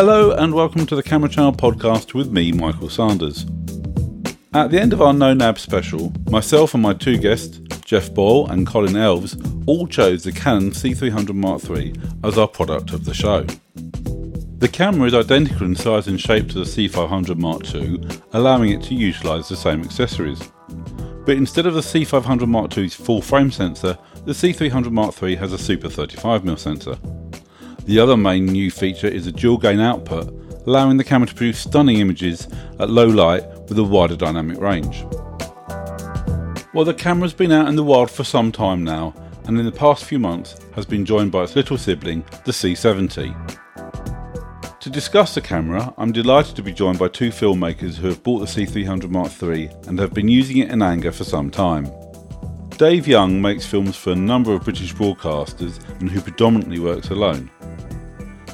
Hello and welcome to the Camera Channel podcast with me, Michael Sanders. At the end of our No Nab special, myself and my two guests, Jeff Boyle and Colin Elves, all chose the Canon C300 Mark III as our product of the show. The camera is identical in size and shape to the C500 Mark II, allowing it to utilise the same accessories. But instead of the C500 Mark II's full frame sensor, the C300 Mark III has a Super 35mm sensor. The other main new feature is a dual gain output, allowing the camera to produce stunning images at low light with a wider dynamic range. Well, the camera's been out in the wild for some time now, and in the past few months has been joined by its little sibling, the C70. To discuss the camera, I'm delighted to be joined by two filmmakers who have bought the C300 Mark III and have been using it in anger for some time. Dave Young makes films for a number of British broadcasters and who predominantly works alone.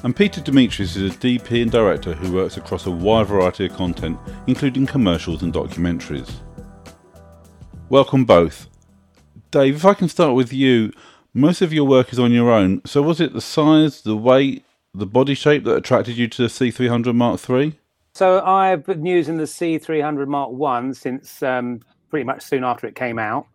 And Peter Demetris is a DP and director who works across a wide variety of content, including commercials and documentaries. Welcome both. Dave, if I can start with you, most of your work is on your own, so was it the size, the weight, the body shape that attracted you to the C300 Mark III? So I've been using the C300 Mark One since um, pretty much soon after it came out.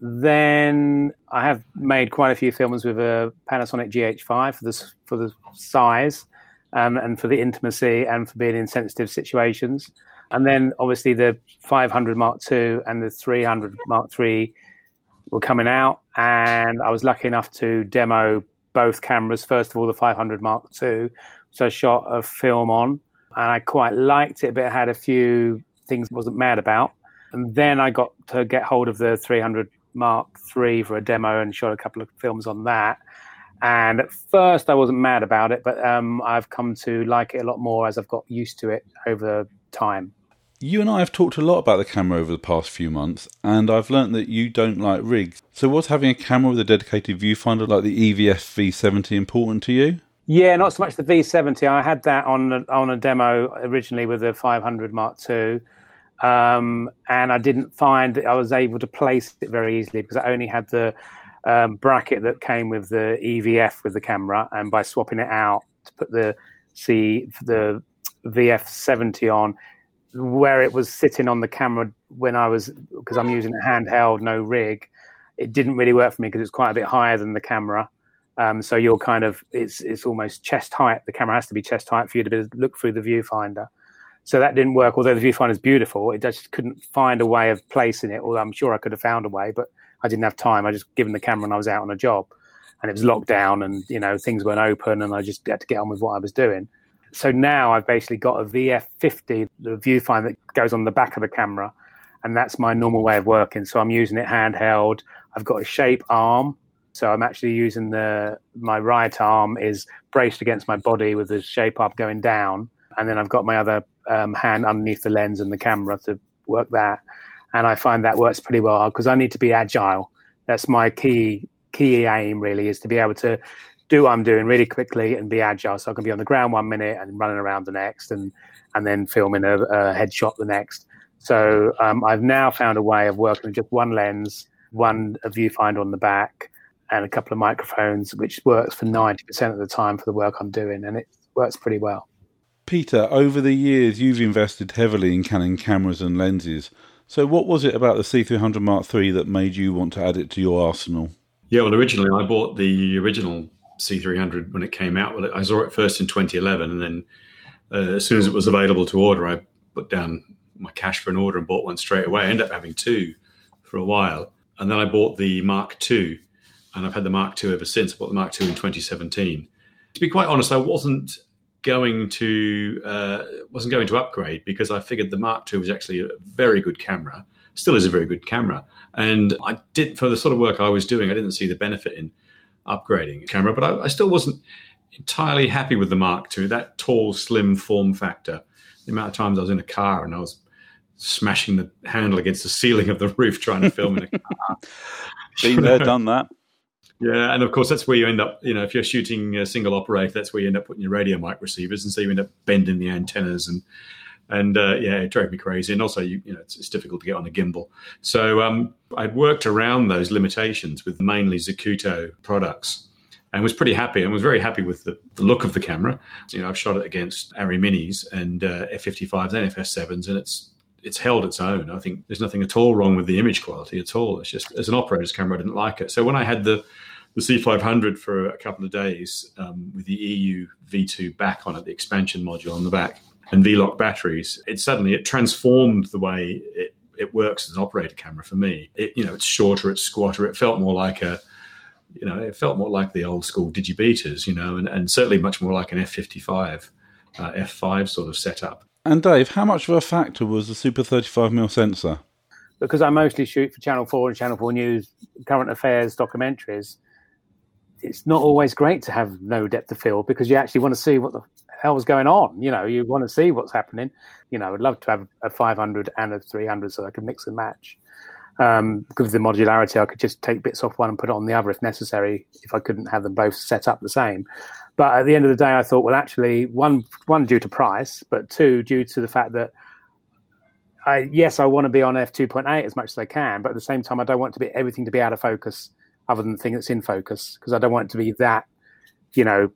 Then I have made quite a few films with a Panasonic GH5 for the for the size um, and for the intimacy and for being in sensitive situations. And then obviously the 500 Mark II and the 300 Mark III were coming out, and I was lucky enough to demo both cameras. First of all, the 500 Mark II, so I shot a film on, and I quite liked it, but it had a few things I wasn't mad about. And then I got to get hold of the 300 Mark III for a demo and shot a couple of films on that. And at first, I wasn't mad about it, but um, I've come to like it a lot more as I've got used to it over time. You and I have talked a lot about the camera over the past few months, and I've learnt that you don't like rigs. So, was having a camera with a dedicated viewfinder like the EVF V70 important to you? Yeah, not so much the V70. I had that on a, on a demo originally with the 500 Mark II, um, and I didn't find that I was able to place it very easily because I only had the um, bracket that came with the EVF with the camera, and by swapping it out to put the C the VF70 on, where it was sitting on the camera when I was because I'm using a handheld, no rig. It didn't really work for me because it's quite a bit higher than the camera. Um, so you're kind of it's it's almost chest height. The camera has to be chest height for you to be look through the viewfinder. So that didn't work. Although the viewfinder is beautiful, it just couldn't find a way of placing it. Although I'm sure I could have found a way, but I didn't have time. I just given the camera and I was out on a job, and it was locked down, and you know things weren't open, and I just had to get on with what I was doing. So now I've basically got a VF50, the viewfinder that goes on the back of the camera, and that's my normal way of working. So I'm using it handheld. I've got a shape arm, so I'm actually using the my right arm is braced against my body with the shape arm going down, and then I've got my other um, hand underneath the lens and the camera to work that. And I find that works pretty well because I need to be agile. That's my key key aim really is to be able to do what I'm doing really quickly and be agile. So I can be on the ground one minute and running around the next, and and then filming a, a headshot the next. So um, I've now found a way of working with just one lens, one viewfinder on the back, and a couple of microphones, which works for ninety percent of the time for the work I'm doing, and it works pretty well. Peter, over the years, you've invested heavily in Canon cameras and lenses. So, what was it about the C300 Mark III that made you want to add it to your arsenal? Yeah, well, originally I bought the original C300 when it came out. Well, I saw it first in 2011, and then uh, as soon as it was available to order, I put down my cash for an order and bought one straight away. I ended up having two for a while, and then I bought the Mark II, and I've had the Mark II ever since. I bought the Mark II in 2017. To be quite honest, I wasn't going to uh, wasn't going to upgrade because I figured the Mark II was actually a very good camera, still is a very good camera, and I did for the sort of work I was doing, I didn't see the benefit in upgrading camera, but I, I, still wasn't entirely happy with the Mark II. That tall, slim form factor. The amount of times I was in a car and I was smashing the handle against the ceiling of the roof trying to film in a car. Been there, done that. Yeah, and of course that's where you end up. You know, if you're shooting a single operator, that's where you end up putting your radio mic receivers, and so you end up bending the antennas and and uh, yeah, it drove me crazy. And also, you, you know, it's, it's, difficult to get on a gimbal. So um, I'd worked around those limitations with mainly Zacuto products, and was pretty happy and was very happy with the, the look of the camera. You know, I've shot it against Arri Minis and uh, F55s and FS7s, and it's it's held its own. I think there's nothing at all wrong with the image quality at all. It's just as an operator's camera, I didn't like it. So when I had the the C500 for a couple of days um, with the EU V2 back on it, the expansion module on the back, and V-Lock batteries, it suddenly it transformed the way it, it works as an operator camera for me. It, you know, it's shorter, it's squatter. It felt more like a you know, it felt more like the old school digibetas, you know, and, and certainly much more like an F55, uh, F5 sort of setup. And Dave, how much of a factor was the Super 35mm sensor? Because I mostly shoot for Channel 4 and Channel 4 News, current affairs, documentaries, it's not always great to have no depth of field because you actually want to see what the hell's going on. You know, you want to see what's happening. You know, I'd love to have a 500 and a 300 so I could mix and match um, because of the modularity, I could just take bits off one and put it on the other if necessary, if I couldn't have them both set up the same. But at the end of the day, I thought, well, actually, one one due to price, but two due to the fact that I yes, I want to be on f two point eight as much as I can, but at the same time, I don't want to be everything to be out of focus other than the thing that's in focus because I don't want it to be that, you know,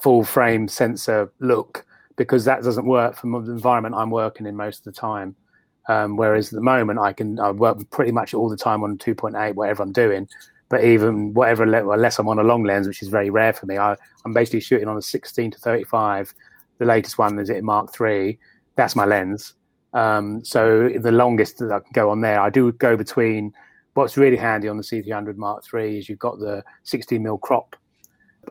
full frame sensor look because that doesn't work for the environment I'm working in most of the time. Um, whereas at the moment, I can I work pretty much all the time on 2.8, whatever I'm doing. But even whatever, unless I'm on a long lens, which is very rare for me, I, I'm basically shooting on a 16 to 35. The latest one is it Mark three. That's my lens. Um, so the longest that I can go on there, I do go between. What's really handy on the C300 Mark III is you've got the 16 mil crop.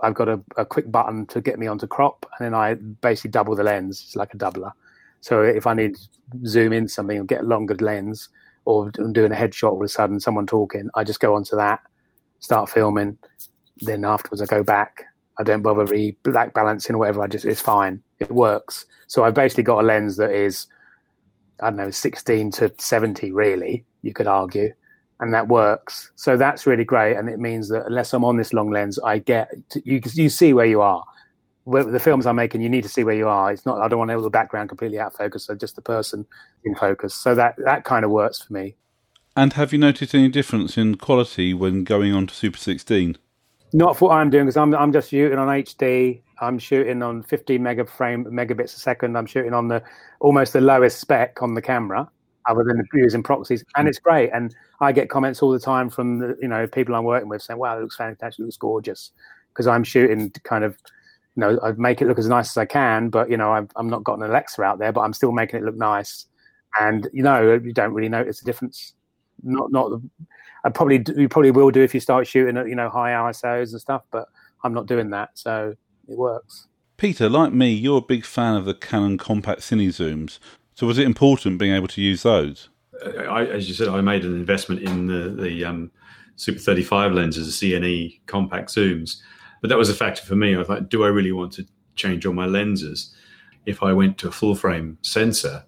I've got a, a quick button to get me onto crop, and then I basically double the lens. It's like a doubler. So if I need to zoom in something and get a longer lens, or I'm doing a headshot all of a sudden, someone talking, I just go onto that, start filming. Then afterwards, I go back. I don't bother re black balancing or whatever. I just it's fine. It works. So I've basically got a lens that is, I don't know, 16 to 70. Really, you could argue, and that works. So that's really great, and it means that unless I'm on this long lens, I get to, you. You see where you are the films I'm making, you need to see where you are. It's not. I don't want all the background completely out of focus, so just the person in focus. So that that kind of works for me. And have you noticed any difference in quality when going on to Super 16? Not for what I'm doing because I'm I'm just shooting on HD. I'm shooting on 15 mega frame megabits a second. I'm shooting on the almost the lowest spec on the camera, other than using proxies, and it's great. And I get comments all the time from the you know people I'm working with saying, "Wow, it looks fantastic, it looks gorgeous," because I'm shooting kind of you know, I make it look as nice as I can, but you know, I've, I'm not got an Alexa out there, but I'm still making it look nice. And you know, you don't really notice the difference. Not, not. I probably you probably will do if you start shooting at you know high ISOs and stuff, but I'm not doing that, so it works. Peter, like me, you're a big fan of the Canon compact cine zooms. So was it important being able to use those? I, as you said, I made an investment in the the um, Super 35 lenses, the CNE compact zooms but that was a factor for me. I thought, do I really want to change all my lenses? If I went to a full frame sensor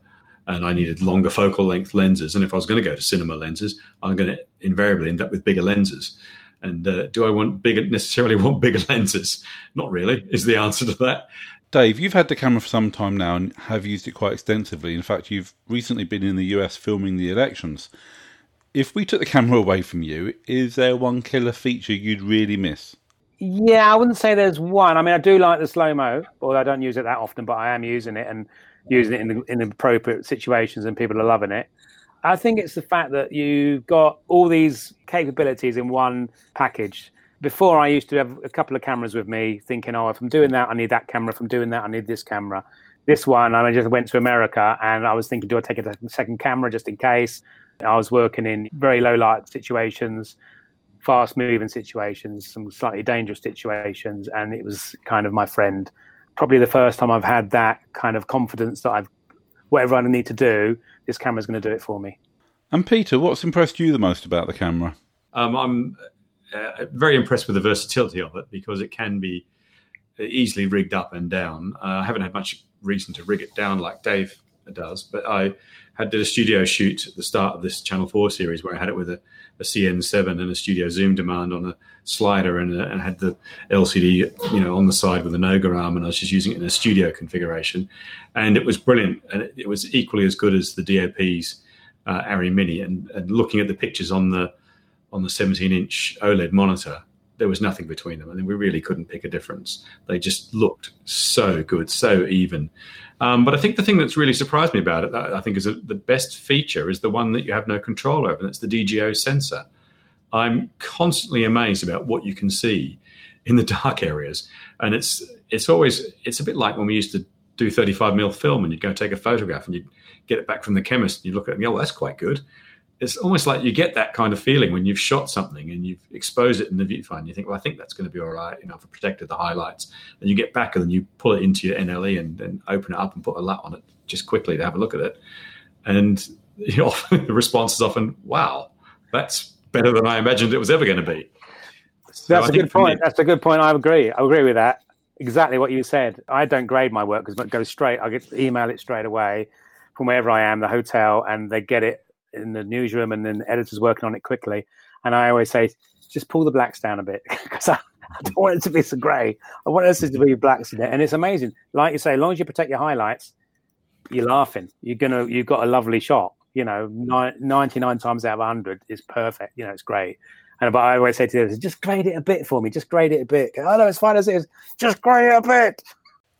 and I needed longer focal length lenses, and if I was going to go to cinema lenses, I'm going to invariably end up with bigger lenses. And uh, do I want bigger necessarily want bigger lenses? Not really, is the answer to that. Dave, you've had the camera for some time now and have used it quite extensively. In fact, you've recently been in the US filming the elections. If we took the camera away from you, is there one killer feature you'd really miss? Yeah, I wouldn't say there's one. I mean, I do like the slow mo, although I don't use it that often, but I am using it and using it in, the, in appropriate situations, and people are loving it. I think it's the fact that you've got all these capabilities in one package. Before, I used to have a couple of cameras with me, thinking, "Oh, if I'm doing that, I need that camera. If I'm doing that, I need this camera." This one, I just went to America, and I was thinking, "Do I take a second camera just in case?" I was working in very low light situations fast moving situations, some slightly dangerous situations, and it was kind of my friend. Probably the first time I've had that kind of confidence that I've whatever I need to do, this camera's going to do it for me. And Peter, what's impressed you the most about the camera? Um, I'm uh, very impressed with the versatility of it because it can be easily rigged up and down. Uh, I haven't had much reason to rig it down like Dave does, but I had did a studio shoot at the start of this Channel Four series where I had it with a a CN7 and a studio zoom demand on a slider and, a, and had the LCD, you know, on the side with a Noga arm, and I was just using it in a studio configuration, and it was brilliant, and it, it was equally as good as the DOP's uh, Arri Mini, and, and looking at the pictures on the on the 17 inch OLED monitor, there was nothing between them. I mean, we really couldn't pick a difference. They just looked so good, so even. Um, but I think the thing that's really surprised me about it, I think, is that the best feature is the one that you have no control over, and it's the DGO sensor. I'm constantly amazed about what you can see in the dark areas, and it's it's always it's a bit like when we used to do 35 mil film, and you'd go take a photograph, and you'd get it back from the chemist, and you look at it, and go, "Oh, that's quite good." It's almost like you get that kind of feeling when you've shot something and you've exposed it in the viewfinder. You think, well, I think that's going to be all right. You know, I've protected the highlights. And you get back and then you pull it into your NLE and then open it up and put a LUT on it just quickly to have a look at it. And you know, the response is often, wow, that's better than I imagined it was ever going to be. So that's I a good point. Me, that's a good point. I agree. I agree with that. Exactly what you said. I don't grade my work because it goes straight. I get email it straight away from wherever I am, the hotel, and they get it in the newsroom, and then the editor's working on it quickly. And I always say, just pull the blacks down a bit because I, I, don't want it to be so grey. I want it to be blacks in it, and it's amazing. Like you say, as long as you protect your highlights, you're laughing. You're gonna, you've got a lovely shot. You know, ninety nine times out of hundred is perfect. You know, it's great. And but I always say to them, just grade it a bit for me. Just grade it a bit. Oh no, it's fine as it is. Just grade it a bit.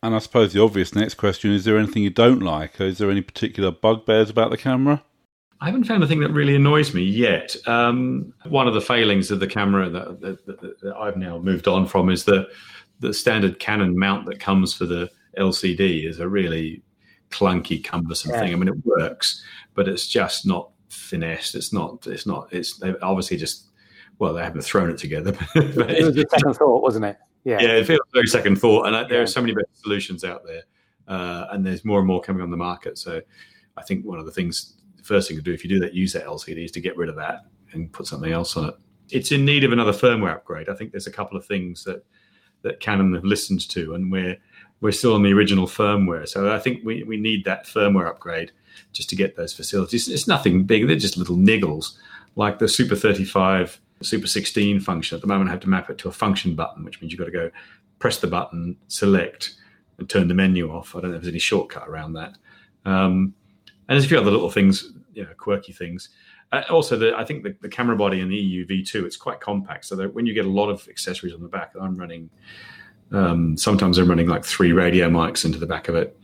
And I suppose the obvious next question is: There anything you don't like? Is there any particular bugbears about the camera? I haven't found a thing that really annoys me yet. Um, one of the failings of the camera that, that, that, that, I've now moved on from is the the standard Canon mount that comes for the LCD is a really clunky, cumbersome yeah. thing. I mean, it works, but it's just not finessed. It's not. It's not. It's obviously just well, they haven't thrown it together. it was a second thought, wasn't it? Yeah. Yeah, it feels very second thought, and there yeah. are so many better solutions out there, uh, and there's more and more coming on the market. So, I think one of the things first thing to do if you do that, use that LCD is to get rid of that and put something else on it. It's in need of another firmware upgrade. I think there's a couple of things that that Canon have listened to, and we're we're still on the original firmware. So I think we, we need that firmware upgrade just to get those facilities. It's nothing big; they're just little niggles, like the Super 35, Super 16 function. At the moment, I have to map it to a function button, which means you've got to go press the button, select, and turn the menu off. I don't know if there's any shortcut around that. Um, and there's a few other little things you know quirky things. Uh, also, the, I think the, the, camera body in the EU V2 it's quite compact, so that when you get a lot of accessories on the back, I'm running. Um, sometimes I'm running like three radio mics into the back of it.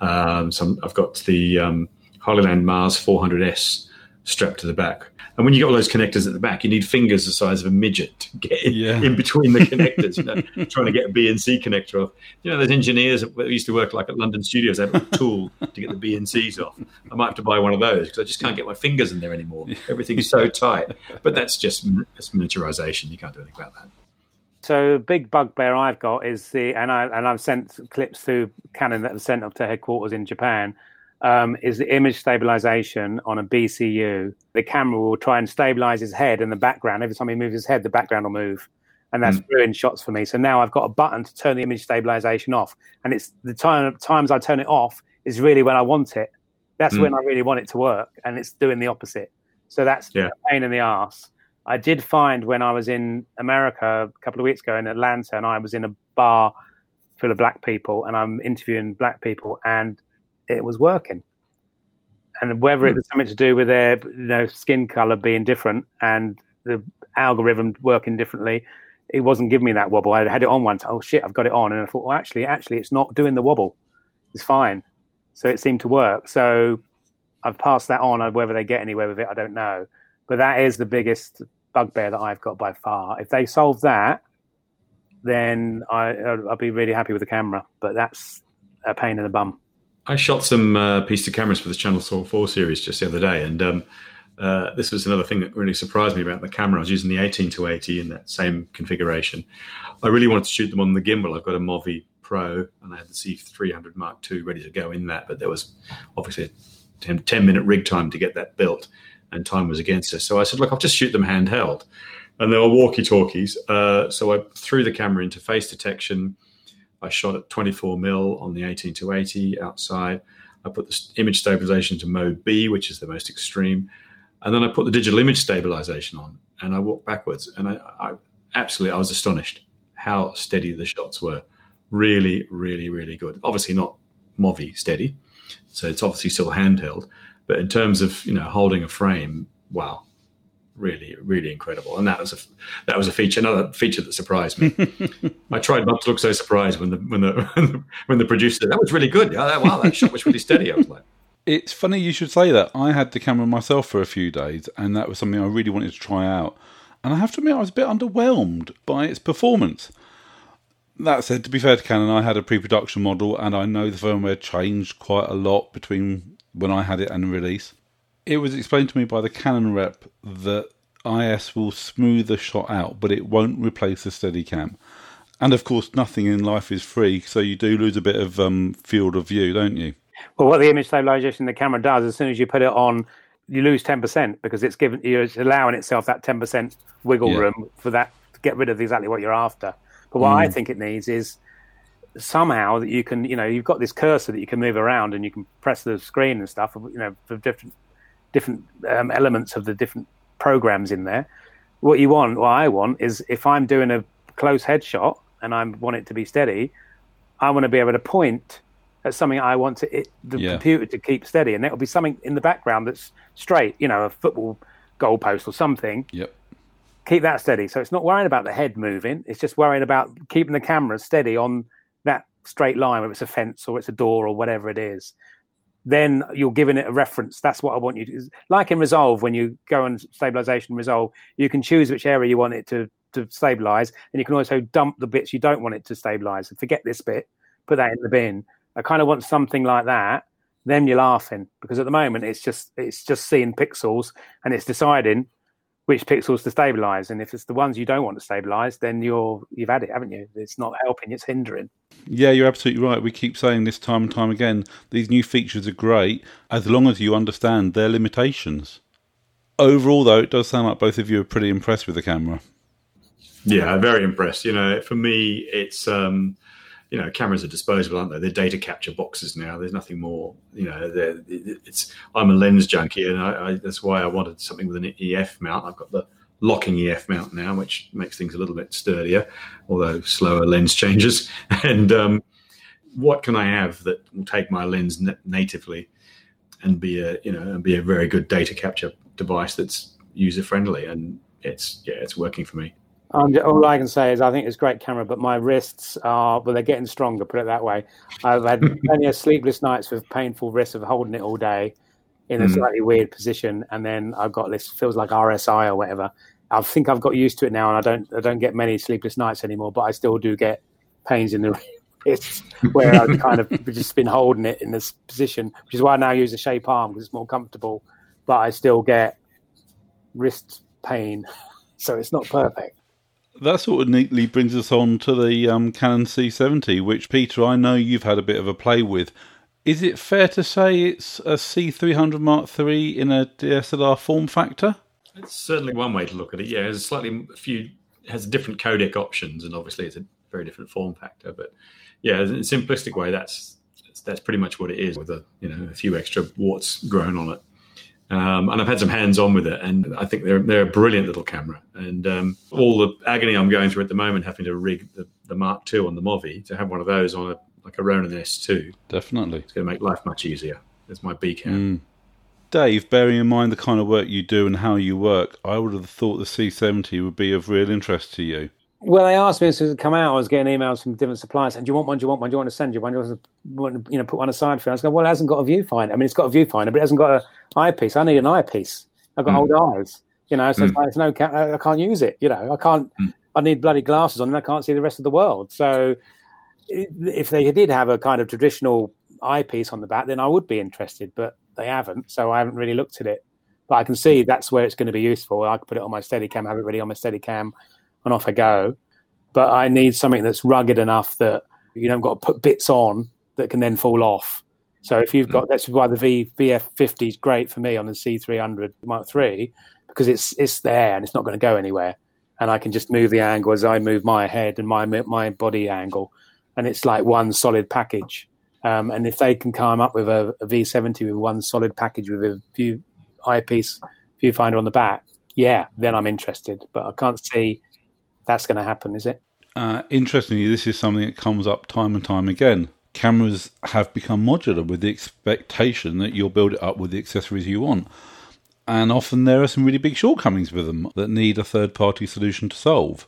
Um, some I've got the um, Mars 400S strapped to the back, and when you got all those connectors at the back, you need fingers the size of a midget to get in, yeah. in between the connectors. You know, trying to get a BNC connector off. You know, those engineers that used to work like at London studios they have a tool to get the BNCs off. I might have to buy one of those because I just can't get my fingers in there anymore. Everything's so tight. But that's just that's miniaturization. You can't do anything about that. So big bugbear I've got is the and I and I've sent clips through Canon that have sent up to headquarters in Japan um, is the image stabilization on a BCU. The camera will try and stabilize his head in the background. Every time he moves his head, the background will move. And that's mm. ruined shots for me. So now I've got a button to turn the image stabilization off. And it's the time times I turn it off is really when I want it. That's mm. when I really want it to work. And it's doing the opposite. So that's yeah. a pain in the ass. I did find when I was in America a couple of weeks ago in Atlanta and I was in a bar full of black people and I'm interviewing black people and it was working. And whether it hmm. was something to do with their you know skin color being different and the algorithm working differently, it wasn't giving me that wobble. I had it on once. Oh shit, I've got it on, and I thought, well, actually, actually, it's not doing the wobble. It's fine. So it seemed to work. So I've passed that on. Whether they get anywhere with it, I don't know. But that is the biggest bugbear that I've got by far. If they solve that, then I, I'll be really happy with the camera. But that's a pain in the bum. I shot some uh, piece of cameras for the Channel 4 series just the other day, and um, uh, this was another thing that really surprised me about the camera. I was using the 18 to 80 in that same configuration. I really wanted to shoot them on the gimbal. I've got a Movi Pro, and I had the C300 Mark II ready to go in that, but there was obviously a 10, 10 minute rig time to get that built, and time was against us. So I said, look, I'll just shoot them handheld. And there were walkie talkies. Uh, so I threw the camera into face detection I shot at 24 mil on the 18 to 80 outside. I put the image stabilization to mode B, which is the most extreme, and then I put the digital image stabilization on, and I walked backwards, and I, I absolutely I was astonished how steady the shots were. Really, really, really good. Obviously not Movi steady, so it's obviously still handheld, but in terms of you know holding a frame, wow, really, really incredible. And that was a that was a feature, another feature that surprised me. I tried not to look so surprised when the when the when the producer said that was really good. Yeah, wow, that shot was really steady. I was like. It's funny you should say that. I had the camera myself for a few days, and that was something I really wanted to try out. And I have to admit, I was a bit underwhelmed by its performance. That said, to be fair to Canon, I had a pre production model, and I know the firmware changed quite a lot between when I had it and release. It was explained to me by the Canon rep that IS will smooth the shot out, but it won't replace the Steadicam. And of course, nothing in life is free, so you do lose a bit of um, field of view, don't you? Well, what the image stabilization the camera does, as soon as you put it on, you lose ten percent because it's given it's allowing itself that ten percent wiggle yeah. room for that to get rid of exactly what you're after. But what mm. I think it needs is somehow that you can, you know, you've got this cursor that you can move around and you can press the screen and stuff, you know, for different different um, elements of the different programs in there. What you want, what I want, is if I'm doing a close headshot and I want it to be steady, I want to be able to point at something I want to it, the yeah. computer to keep steady, and it'll be something in the background that's straight, you know, a football goalpost or something. Yep. Keep that steady. So it's not worrying about the head moving; it's just worrying about keeping the camera steady on that straight line, whether it's a fence or it's a door or whatever it is. Then you're giving it a reference. That's what I want you to. Like in Resolve, when you go on stabilization Resolve, you can choose which area you want it to to stabilize, and you can also dump the bits you don't want it to stabilize. Forget this bit, put that in the bin I kind of want something like that. Then you're laughing because at the moment it's just it's just seeing pixels and it's deciding which pixels to stabilize. And if it's the ones you don't want to stabilize, then you're you've had it, haven't you? It's not helping; it's hindering. Yeah, you're absolutely right. We keep saying this time and time again. These new features are great as long as you understand their limitations. Overall, though, it does sound like both of you are pretty impressed with the camera. Yeah, very impressed. You know, for me, it's um, you know, cameras are disposable, aren't they? They're data capture boxes now. There's nothing more. You know, it's. I'm a lens junkie, and I, I, that's why I wanted something with an EF mount. I've got the locking EF mount now, which makes things a little bit sturdier, although slower lens changes. And um, what can I have that will take my lens natively and be a you know and be a very good data capture device that's user friendly? And it's yeah, it's working for me. Um, all I can say is I think it's a great camera, but my wrists are well, they're getting stronger. Put it that way. I've had plenty of sleepless nights with painful wrists of holding it all day in a mm. slightly weird position, and then I've got this feels like RSI or whatever. I think I've got used to it now, and I don't I don't get many sleepless nights anymore. But I still do get pains in the wrists where I've kind of just been holding it in this position, which is why I now use a shape arm because it's more comfortable. But I still get wrist pain, so it's not perfect that sort of neatly brings us on to the um, Canon C70, which Peter, I know you've had a bit of a play with. Is it fair to say it's a C300 Mark III in a DSLR form factor? It's certainly one way to look at it. Yeah, it's slightly a few has different codec options, and obviously it's a very different form factor. But yeah, in a simplistic way, that's that's pretty much what it is, with a you know a few extra warts grown on it. Um, and I've had some hands on with it, and I think they're they're a brilliant little camera. And um, all the agony I'm going through at the moment, having to rig the, the Mark II on the Movi, to have one of those on a like a Ronin S2, definitely, it's going to make life much easier. It's my B cam. Mm. Dave, bearing in mind the kind of work you do and how you work, I would have thought the C70 would be of real interest to you. Well, they asked me as soon as it come out, I was getting emails from different suppliers and do you want one? Do you want one? Do you want to send you one? Do you want to, you know, put one aside for you? I was going, well, it hasn't got a viewfinder. I mean, it's got a viewfinder, but it hasn't got an eyepiece. I need an eyepiece. I've got mm. old eyes, you know, so mm. it's no, I can't use it. You know, I can't, mm. I need bloody glasses on and I can't see the rest of the world. So if they did have a kind of traditional eyepiece on the back, then I would be interested, but they haven't. So I haven't really looked at it. But I can see that's where it's going to be useful. I could put it on my Steadicam, have it ready on my Steadicam, and off I go but I need something that's rugged enough that you don't got to put bits on that can then fall off. So if you've got mm. that's why the V VF50 is great for me on the C300 Mark III because it's it's there and it's not going to go anywhere, and I can just move the angle as I move my head and my my body angle, and it's like one solid package. Um, and if they can come up with a a V70 with one solid package with a view eyepiece viewfinder on the back, yeah, then I'm interested. But I can't see that's going to happen, is it? Uh, interestingly, this is something that comes up time and time again. Cameras have become modular with the expectation that you'll build it up with the accessories you want. and often there are some really big shortcomings with them that need a third party solution to solve.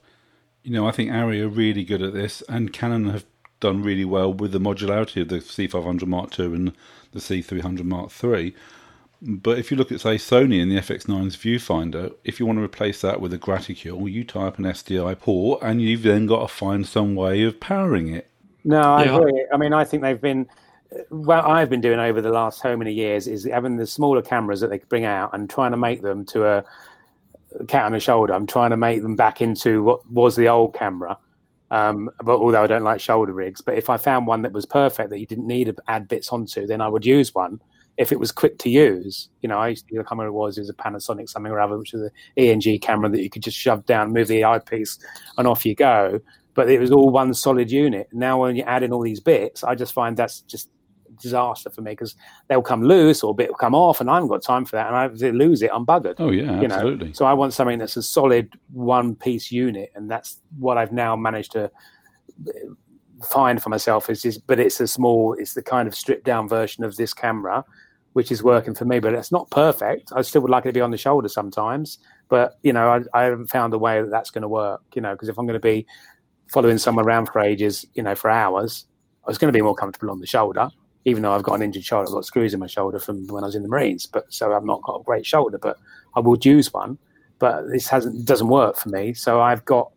You know, I think ARRI are really good at this, and Canon have done really well with the modularity of the C500 Mark II and the C300 Mark III. But if you look at, say, Sony and the FX9's viewfinder, if you want to replace that with a Gratical, you type an SDI port and you've then got to find some way of powering it. No, I yeah. agree. I mean, I think they've been what I've been doing over the last so many years is having the smaller cameras that they bring out and trying to make them to a cat on the shoulder. I'm trying to make them back into what was the old camera. Um, but although I don't like shoulder rigs, but if I found one that was perfect that you didn't need to add bits onto, then I would use one. If it was quick to use, you know, I used to, the camera it was is a Panasonic something or other, which is an ENG camera that you could just shove down, move the eyepiece, and off you go. But it was all one solid unit. Now, when you add in all these bits, I just find that's just disaster for me because they'll come loose or a bit will come off, and I haven't got time for that. And if they lose it, I'm buggered. Oh yeah, you absolutely. Know? So I want something that's a solid one piece unit, and that's what I've now managed to uh, find for myself. Is just, but it's a small, it's the kind of stripped down version of this camera, which is working for me. But it's not perfect. I still would like it to be on the shoulder sometimes. But you know, I, I haven't found a way that that's going to work. You know, because if I'm going to be following someone around for ages, you know, for hours, I was going to be more comfortable on the shoulder even though I've got an injured shoulder, I've got screws in my shoulder from when I was in the Marines. But so I've not got a great shoulder, but I would use one. But this hasn't doesn't work for me. So I've got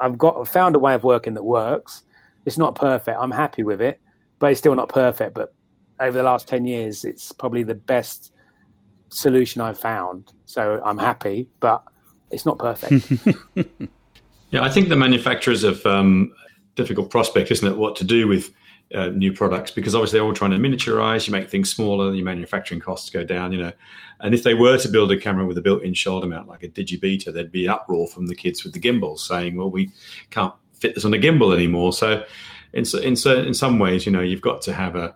I've got I've found a way of working that works. It's not perfect. I'm happy with it, but it's still not perfect. But over the last ten years, it's probably the best solution I've found. So I'm happy, but it's not perfect. yeah, I think the manufacturers have um, difficult prospect, isn't it? What to do with uh, new products because obviously they're all trying to miniaturize. You make things smaller, your manufacturing costs go down. You know, and if they were to build a camera with a built-in shoulder mount like a Digibeta, there'd be uproar from the kids with the gimbals saying, "Well, we can't fit this on a gimbal anymore." So, in in in some ways, you know, you've got to have a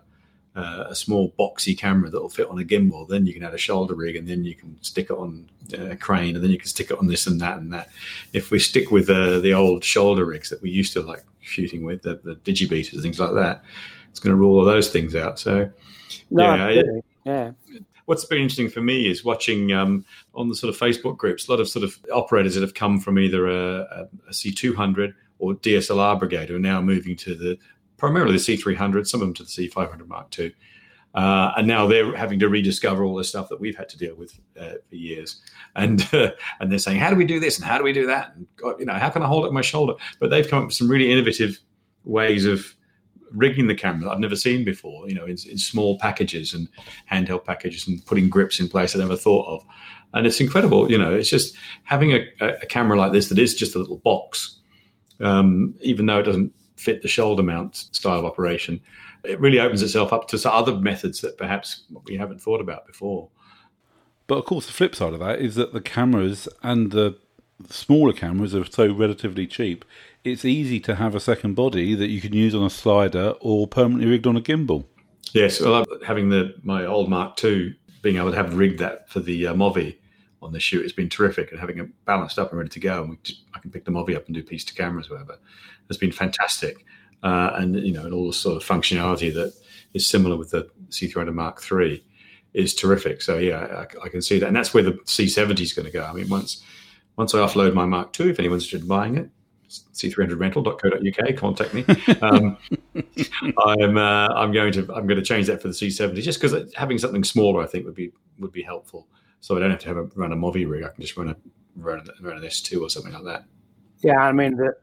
uh, a small boxy camera that will fit on a gimbal. Then you can add a shoulder rig, and then you can stick it on a crane, and then you can stick it on this and that and that. If we stick with uh, the old shoulder rigs that we used to like shooting with, the, the digibetas, things like that, it's going to rule all those things out. So, no, yeah, yeah. What's been interesting for me is watching um, on the sort of Facebook groups a lot of sort of operators that have come from either a a C200 or DSLR brigade who are now moving to the primarily the C300, some of them to the C500 Mark II. Uh, and now they're having to rediscover all the stuff that we've had to deal with uh, for years, and uh, and they're saying, how do we do this and how do we do that? And God, you know, how can I hold it on my shoulder? But they've come up with some really innovative ways of rigging the camera that I've never seen before. You know, in, in small packages and handheld packages and putting grips in place I never thought of. And it's incredible. You know, it's just having a, a camera like this that is just a little box, um, even though it doesn't fit the shoulder mount style of operation, it really opens itself up to other methods that perhaps we haven't thought about before. But of course, the flip side of that is that the cameras and the smaller cameras are so relatively cheap. It's easy to have a second body that you can use on a slider or permanently rigged on a gimbal. Yes, well, having the my old Mark II, being able to have rigged that for the uh, Movi on the shoot has been terrific, and having it balanced up and ready to go, and just, I can pick the Movi up and do piece to cameras, whatever has been fantastic. Uh, and you know, and all the sort of functionality that is similar with the C300 Mark III is terrific. So yeah, I, I can see that, and that's where the C70 is going to go. I mean, once once I offload my Mark II, if anyone's interested in buying it, c300rental.co.uk. Contact me. Um, I'm uh, I'm going to I'm going to change that for the C70 just because having something smaller I think would be would be helpful. So I don't have to have a, run a Movi rig. I can just run a run, a, run an S2 or something like that. Yeah, I mean the,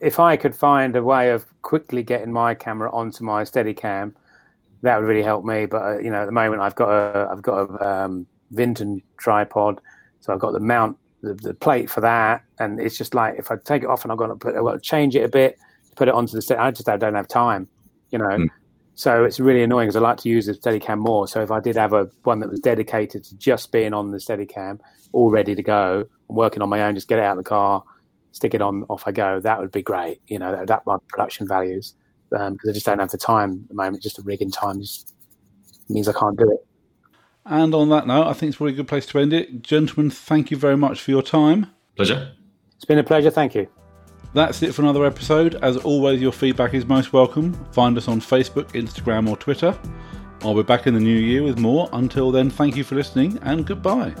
if I could find a way of quickly getting my camera onto my Steadicam, that would really help me. But uh, you know, at the moment, I've got a I've got a um, Vinten tripod, so I've got the mount, the, the, plate for that, and it's just like if I take it off and I've got to put, I've got to change it a bit, put it onto the steady. I just I don't have time, you know. Mm. So it's really annoying because I like to use the Steadicam more. So if I did have a one that was dedicated to just being on the Steadicam, all ready to go, I'm working on my own, just get it out of the car, stick it on, off I go. That would be great. You know, that, that my production values because um, I just don't have the time at the moment. Just the rigging time just means I can't do it. And on that note, I think it's probably a good place to end it. Gentlemen, thank you very much for your time. Pleasure. It's been a pleasure. Thank you. That's it for another episode. As always, your feedback is most welcome. Find us on Facebook, Instagram, or Twitter. I'll be back in the new year with more. Until then, thank you for listening and goodbye.